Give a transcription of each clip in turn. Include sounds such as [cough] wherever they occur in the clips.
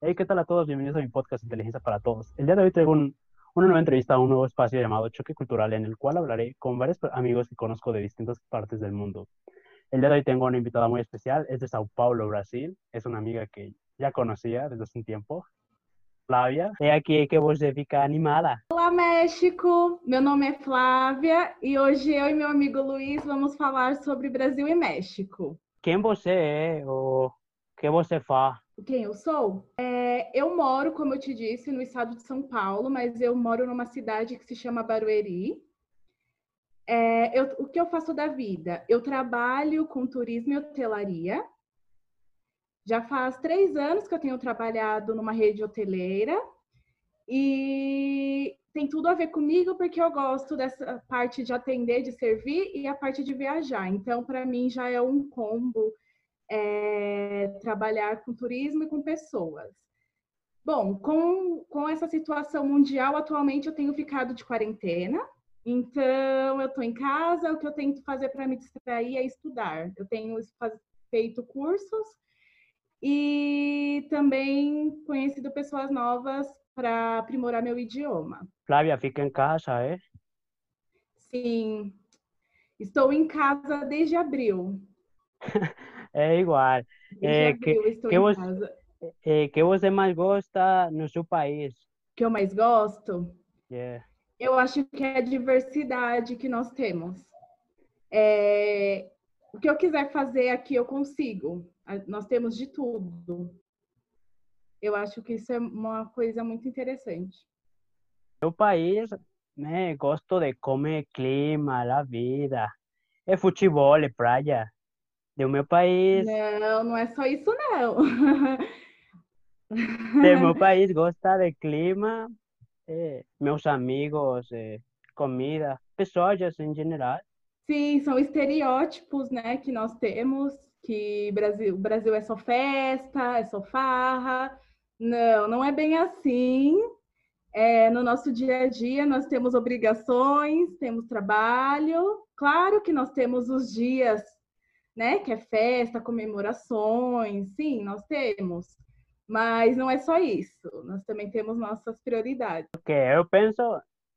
Hey, ¿qué tal a todos? Bienvenidos a mi podcast Inteligencia para Todos. El día de hoy traigo un- una nueva entrevista a un nuevo espacio llamado Choque Cultural, en el cual hablaré con varios amigos que conozco de distintas partes del mundo. El día de hoy tengo una invitada muy especial, es de Sao Paulo, Brasil. Es una amiga que ya conocía desde hace un tiempo. Flávia, é aqui que você fica animada. Olá, México! Meu nome é Flávia e hoje eu e meu amigo Luiz vamos falar sobre Brasil e México. Quem você é o que você faz? Quem eu sou? É, eu moro, como eu te disse, no estado de São Paulo, mas eu moro numa cidade que se chama Barueri. É, eu- o que eu faço da vida? Eu trabalho com turismo e hotelaria. Já faz três anos que eu tenho trabalhado numa rede hoteleira e tem tudo a ver comigo porque eu gosto dessa parte de atender, de servir e a parte de viajar. Então, para mim, já é um combo é, trabalhar com turismo e com pessoas. Bom, com, com essa situação mundial, atualmente eu tenho ficado de quarentena. Então, eu estou em casa, o que eu tento fazer para me distrair é estudar. Eu tenho feito cursos e também conhecido pessoas novas para aprimorar meu idioma. Flávia fica em casa, é? Sim, estou em casa desde abril. [laughs] É igual. É, que- que você-. É, que você mais gosta no seu país? Que eu mais gosto? Yeah. Eu acho que é a diversidade que nós temos. É, O que eu quiser fazer aqui, eu consigo. Nós temos de tudo. Eu acho que isso é uma coisa muito interessante. Meu país, né, gosto de comer clima, a vida, é futebol, é praia. Do meu país, Não, não é só isso, não. do meu [laughs] país gosta de clima, é, meus amigos, é, comida, pessoas em geral. Sim, são estereótipos, né, que nós temos, que Brasil, o Brasil é só festa, é só farra. Não, não é bem assim. É, no nosso dia a dia, nós temos obrigações, temos trabalho. Claro que nós temos os dias, né, que é festa, comemorações, sim, nós temos. Mas não é só isso. Nós também temos nossas prioridades. Porque eu penso,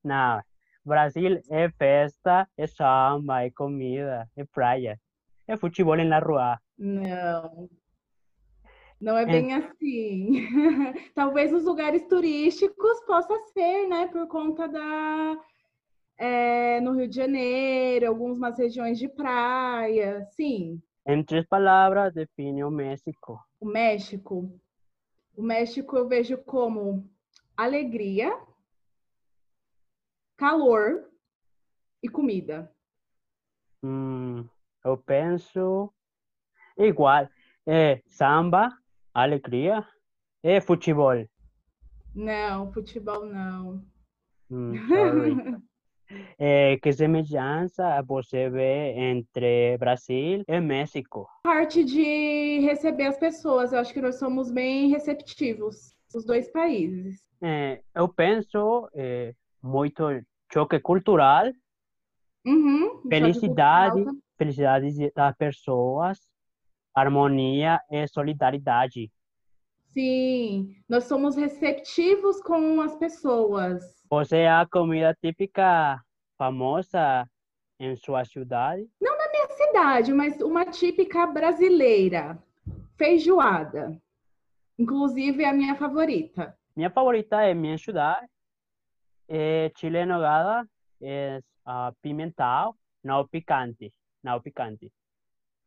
não, Brasil é festa, é samba, é comida, é praia, é futebol na rua. Não, não é bem assim. [laughs] Talvez nos lugares turísticos possa ser, né? Por conta da. É, no Rio de Janeiro, algumas regiões de praia, sim. Em três palavras, define o México. O México. O México eu vejo como alegria, calor e comida. Hum, eu penso igual. É samba, alegria, é futebol. Não, futebol não. Hum. [laughs] É, que semelhança você vê entre Brasil e México? parte de receber as pessoas. Eu acho que nós somos bem receptivos, os dois países. É, eu penso é, muito choque cultural, Uhum, choque Felicidade. cultural tam- felicidade das pessoas, harmonia e solidariedade. Sim, nós somos receptivos com as pessoas. Você é a comida típica famosa em sua cidade? Minha cidade, mas uma típica brasileira, feijoada. Inclusive é a minha favorita. Minha favorita é minha cidade, é chile nogada, é ah, pimentado, não picante, não picante.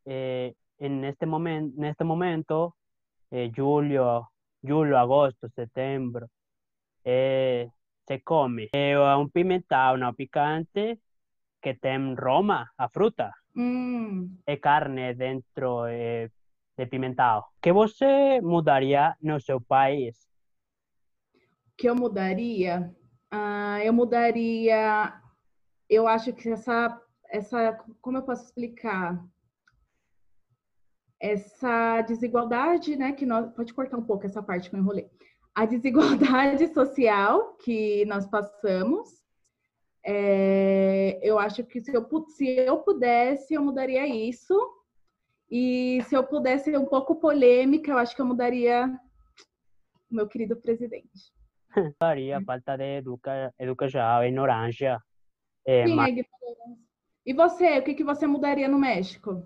Eh, en este momento, neste momento, eh, julho, julho, agosto, setembro, eh, se come é um pimentado não picante que tem Roma, a fruta, Hum, e carne dentro eh, de pimentado. O que você mudaria no seu país? que eu mudaria? Ah, eu mudaria. Eu acho que essa, essa, como eu posso explicar? Essa desigualdade, né? Que nós pode cortar um pouco essa parte que eu enrolei. A desigualdade [laughs] social que nós passamos. é, eu acho que se eu, se eu pudesse, eu mudaria isso. E se eu pudesse ser um pouco polêmica, eu acho que eu mudaria meu querido presidente. [laughs] Daria falta de educa, educação, ignorância. É, Sim, ma- a ignorância. E você, o que, que você mudaria no México?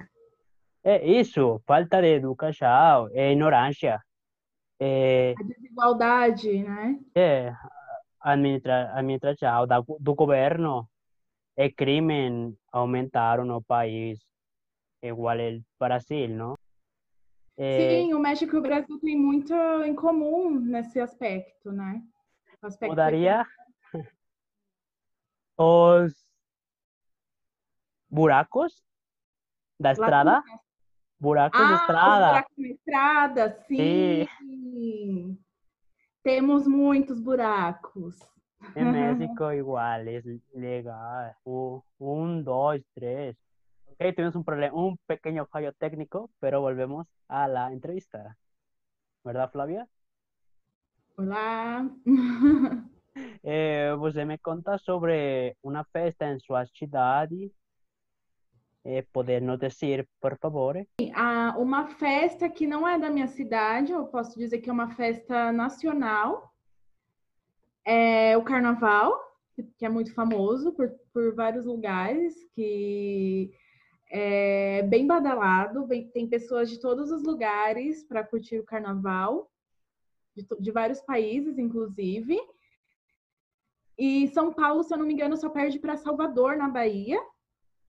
É isso, falta de educação, é ignorância. É, A desigualdade, né? é, administra, administração da, do governo, é crime aumentaram no país, igual o Brasil, não? É, Sim, o México e o Brasil têm muito em comum nesse aspecto, né? Aspecto mudaria os buracos da estrada, buracos Ah, estrada. buracos na estrada, sim. Temos muitos buracos. Em [laughs] México igual, es legal. U- Un, dos, tres. Ok, tuvimos un problema, un pequeño fallo técnico, pero volvemos a la entrevista. ¿Verdad, Flavia? Olá. [laughs] Eh, você me conta sobre uma festa em sua cidade. Eh, poder nos dizer, por favor? Uma festa que não é da minha cidade, eu posso dizer que é uma festa nacional. É o Carnaval, que- é muito famoso por, por vários lugares, que é bem badalado, bem- tem pessoas de todos os lugares para curtir o Carnaval, de, de vários países, inclusive. E São Paulo, se eu não me engano, só perde para Salvador, na Bahia,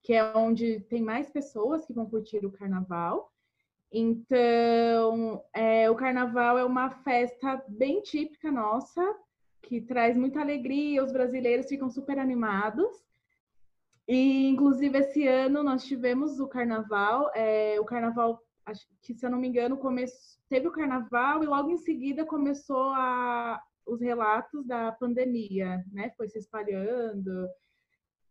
que é onde tem mais pessoas que vão curtir o Carnaval. Então, é, o Carnaval é uma festa bem típica nossa, que traz muita alegria, os brasileiros ficam super animados. E, inclusive, esse ano nós tivemos o Carnaval, é, o Carnaval, que, se eu não me engano, começou, teve o Carnaval e logo em seguida começou a, os relatos da pandemia, né? Foi se espalhando,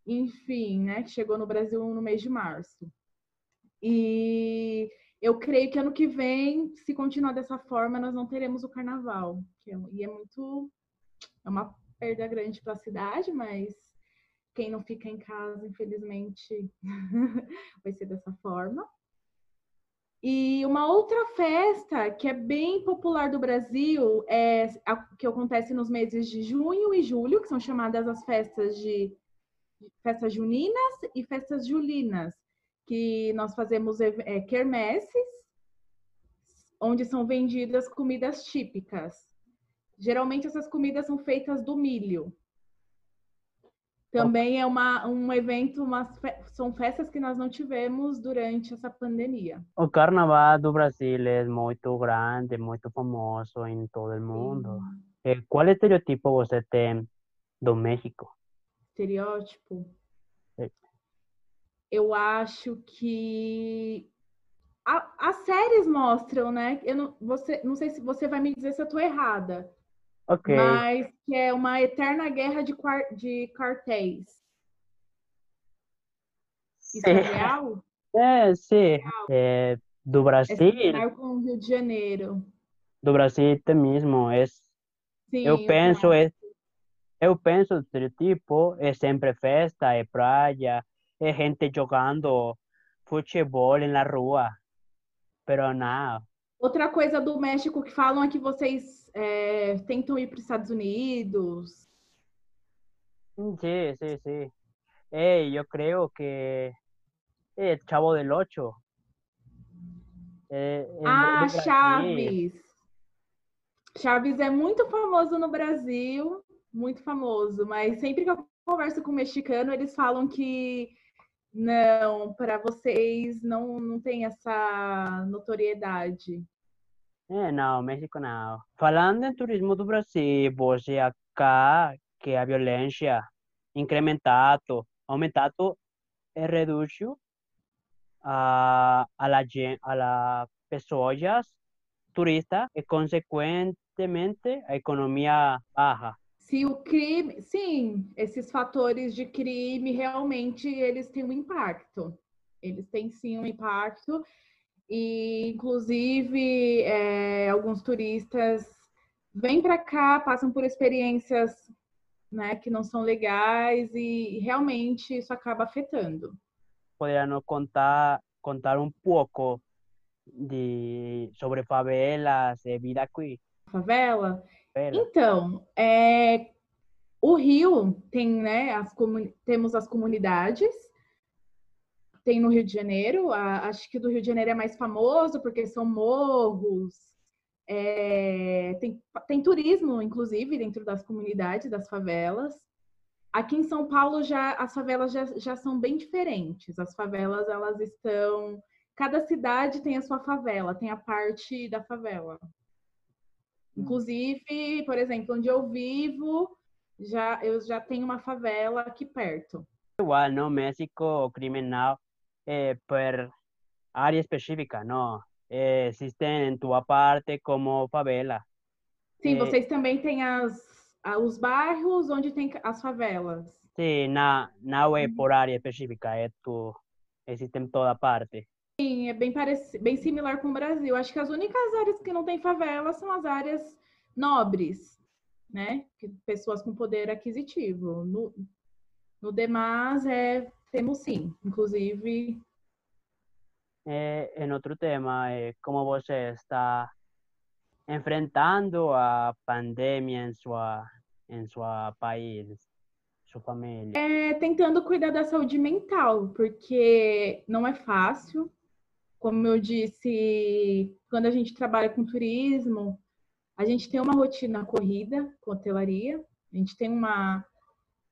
enfim, né? Que chegou no Brasil no mês de março. E eu creio que ano que vem, se continuar dessa forma, nós não teremos o carnaval. é- E é muito. É uma perda grande para a cidade, mas quem não fica em casa, infelizmente, [laughs] vai ser dessa forma. E uma outra festa que é bem popular do Brasil é a que acontece nos meses de junho e julho, que são chamadas as festas de festas juninas e festas julinas, que nós fazemos é, quermesses, onde são vendidas comidas típicas. Geralmente essas comidas são feitas do milho. Também é uma, um evento, umas fe são festas que nós não tivemos durante essa pandemia. O carnaval do Brasil é muito grande, muito famoso em todo o mundo. Eh, qual estereotipo você tem do México? Estereótipo. É. Eu acho que a- as séries mostram, né? Eu não, você, não sei se você vai me dizer se eu estou errada, Ok, mas que é uma eterna guerra de, de cartéis. Isso é Sim. real? É, sim. É, do É Brasil, similar com o Rio de Janeiro. do Brasil até mesmo, é, Sim, eu penso, exato. é, eu penso o estereotipo é sempre festa, é praia, é gente jogando futebol na rua, pero não. Outra coisa do México que falam é que vocês é, tentam ir para os Estados Unidos. Sí, sí, sí. Eh, yo creo que eh, Chavo del Ocho. Do Ah. Chaves. Chaves é muito famoso no Brasil, muito famoso, mas sempre que eu converso com um mexicano, eles falam que não, para vocês não, não tem essa notoriedade. Eh, não, México não. Falando em turismo do Brasil, você acá que a violência incrementado, aumentado e reduziu a, a la, a la pessoas turistas e consequentemente a economia baixa. Se o crime, sim, esses fatores de crime realmente eles têm um impacto. Eles têm sim um impacto e inclusive é, alguns turistas vêm para cá, passam por experiências né, que não são legais e realmente isso acaba afetando. Poderia nos contar, contar um pouco de, sobre favelas e vida aqui? favela? Então, é, o Rio tem, né, as temos as comunidades, tem no Rio de Janeiro, a, acho que do Rio de Janeiro é mais famoso porque são morros, é, tem, tem turismo, inclusive, dentro das comunidades, das favelas. Aqui em São Paulo já as favelas já, já são bem diferentes. As favelas elas estão, cada cidade tem a sua favela, tem a parte da favela. Hum. Inclusive, por exemplo, onde eu vivo, já eu já tenho uma favela aqui perto. Igual, no México, criminal eh, por área específica, não? Eh, existem em tua parte como favela. Sim, eh, vocês também têm as, os bairros onde tem as favelas. Sim, na, não é por área específica, é tu, existe em toda parte. Sim, é bem, parecido, bem similar com o Brasil. Acho que as únicas áreas que não tem favela são as áreas nobres, né? Pessoas com poder aquisitivo. No, no demais, é temos sim, inclusive. É, em outro tema, é, como você está enfrentando a pandemia em sua em sua país, sua família? É, tentando cuidar da saúde mental, porque não é fácil. Como eu disse, quando a gente trabalha com turismo, a gente tem uma rotina corrida com hotelaria, a gente tem uma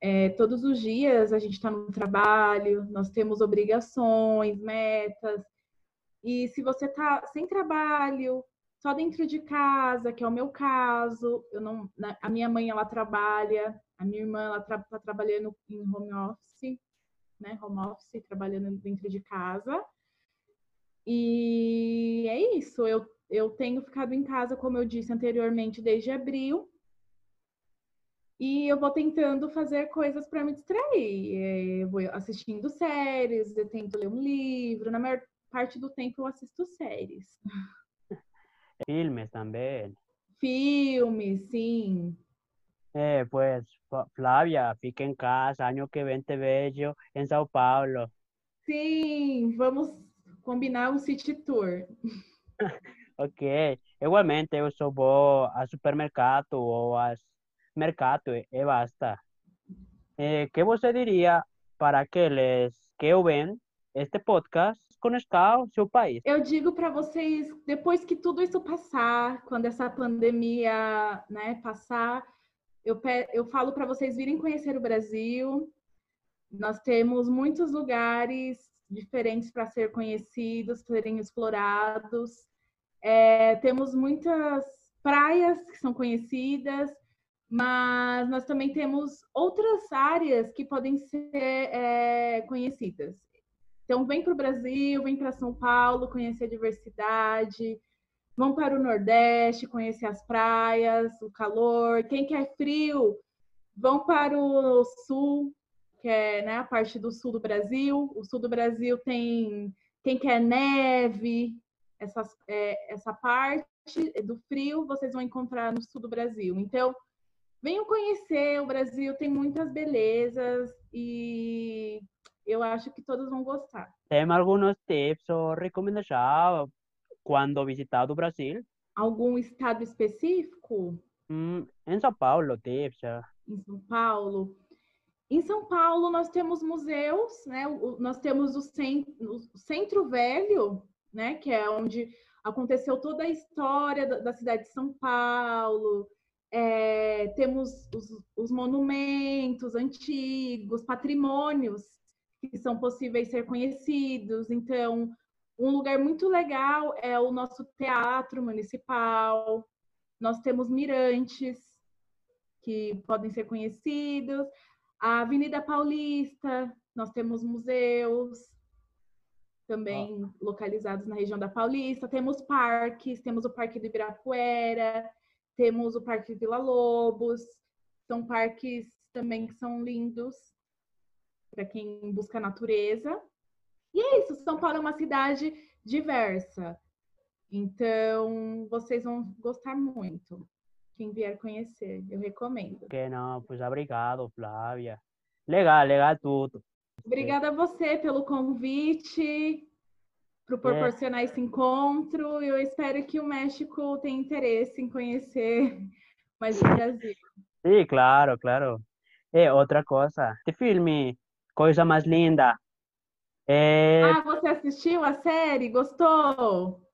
é, todos os dias a gente está no trabalho, nós temos obrigações, metas. E se você está sem trabalho, só dentro de casa, que é o meu caso, eu não, né, a minha mãe ela trabalha, a minha irmã ela está tra trabalhando em home office, né, home office, trabalhando dentro de casa. E é isso, eu, eu tenho ficado em casa, como eu disse anteriormente, desde abril. E eu vou tentando fazer coisas para me distrair. É, eu vou assistindo séries, eu tento ler um livro. Na maior parte do tempo eu assisto séries. [laughs] Filmes também. Filmes, sim. É, pues, Flávia, fica em casa, ano que vem te vejo em São Paulo. Sim, vamos combinar um city tour. [laughs] ok, igualmente eu só vou ao supermercado ou às mercado e basta. Eh, ¿Qué você diria para aqueles que ouvem este podcast conectar o seu país? Eu digo para vocês, depois que tudo isso passar, quando essa pandemia né, passar, eu, eu falo para vocês virem conhecer o Brasil. Nós temos muitos lugares diferentes para ser conhecidos, serem explorados. É, temos muitas praias que são conhecidas, mas nós também temos outras áreas que podem ser é, conhecidas. Então, vem para o Brasil, vem para São Paulo, conhecer a diversidade, vão para o Nordeste, conhecer as praias, o calor. Quem quer frio, vão para o Sul, que é né, a parte do Sul do Brasil. O Sul do Brasil tem quem quer neve, essas, é, essa parte do frio vocês vão encontrar no Sul do Brasil. Então, venham conhecer, o Brasil tem muitas belezas e eu acho que todos vão gostar. Tem alguns tips ou recomendações quando visitar o Brasil? Algum estado específico? Hum, em São Paulo, tips. Em São Paulo. Em São Paulo, nós temos museus, né? Nós temos o centro, o centro Velho, né? Que é onde aconteceu toda a história da cidade de São Paulo, é, temos os, os, monumentos antigos, patrimônios que são possíveis ser conhecidos. Então, um lugar muito legal é o nosso teatro municipal. Nós temos mirantes que podem ser conhecidos. A Avenida Paulista, nós temos museus também ah. localizados na região da Paulista. Temos parques, temos o Parque do Ibirapuera, temos o Parque Vila Lobos, são parques também que são lindos para quem busca natureza. E é isso, São Paulo é uma cidade diversa. Então, vocês vão gostar muito. Quem vier conhecer, eu recomendo. Que não, pois obrigado, Flávia. Legal, legal tudo. Obrigada a você pelo convite. para proporcionar esse encontro. Eu espero que o México tenha interesse em conhecer mais o Brasil. Sim, claro, claro. É outra coisa. Este filme, Coisa Mais Linda. É... Ah, você assistiu a série? Gostou?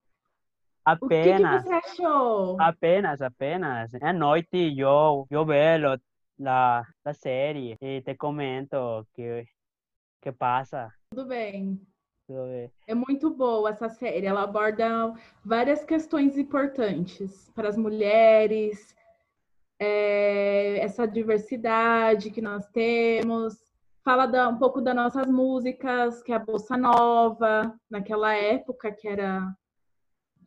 Apenas. O que, que você achou? Apenas, apenas. À noite eu, eu vejo a, a série e te comento que que passa. Tudo bem. É muito boa essa série. Ela aborda várias questões importantes para as mulheres, é, essa diversidade que nós temos. Fala da, um pouco das nossas músicas, que é a Bossa Nova, naquela época que era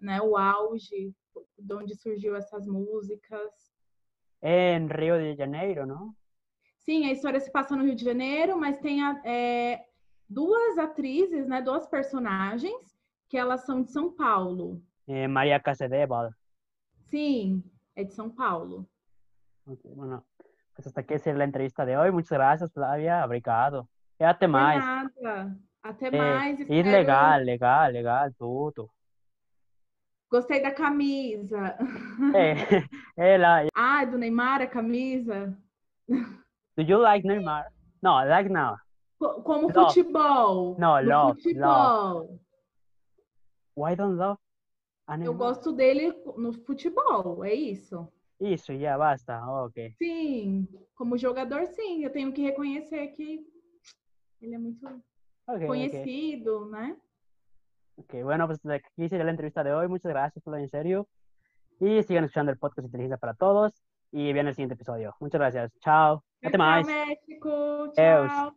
né, o auge, de onde surgiu essas músicas. É em Rio de Janeiro, não? Sim, a história se passa no Rio de Janeiro, mas tem a, é, duas atrizes, né, duas personagens, que elas são de São Paulo. Eh, María Casadebal. Sim, é de São Paulo. Okay, bueno, pues hasta aquí es la entrevista de hoy. Muchas gracias, Flavia. Obrigado. E até mais. nada. Até mais. E espero... legal, legal, legal, tudo. Gostei da camisa. É, ela. [laughs] Ah, é do Neymar a camisa? Do you like Neymar? No, I like now. Como love. futebol. No, no love, futebol. Love. Why don't love? Eu gosto dele no futebol, é isso. Isso, já basta, ok. Sim, como jogador, sim. Eu tenho que reconhecer que ele é muito okay, conhecido, okay. né? Ok, bueno, pues aquí sería la entrevista de hoy. Muchas gracias, por en serio. Y sigan escuchando el podcast Inteligencia para Todos. Y vean el siguiente episodio. Muchas gracias. Chao. Até mais. México. Tchau.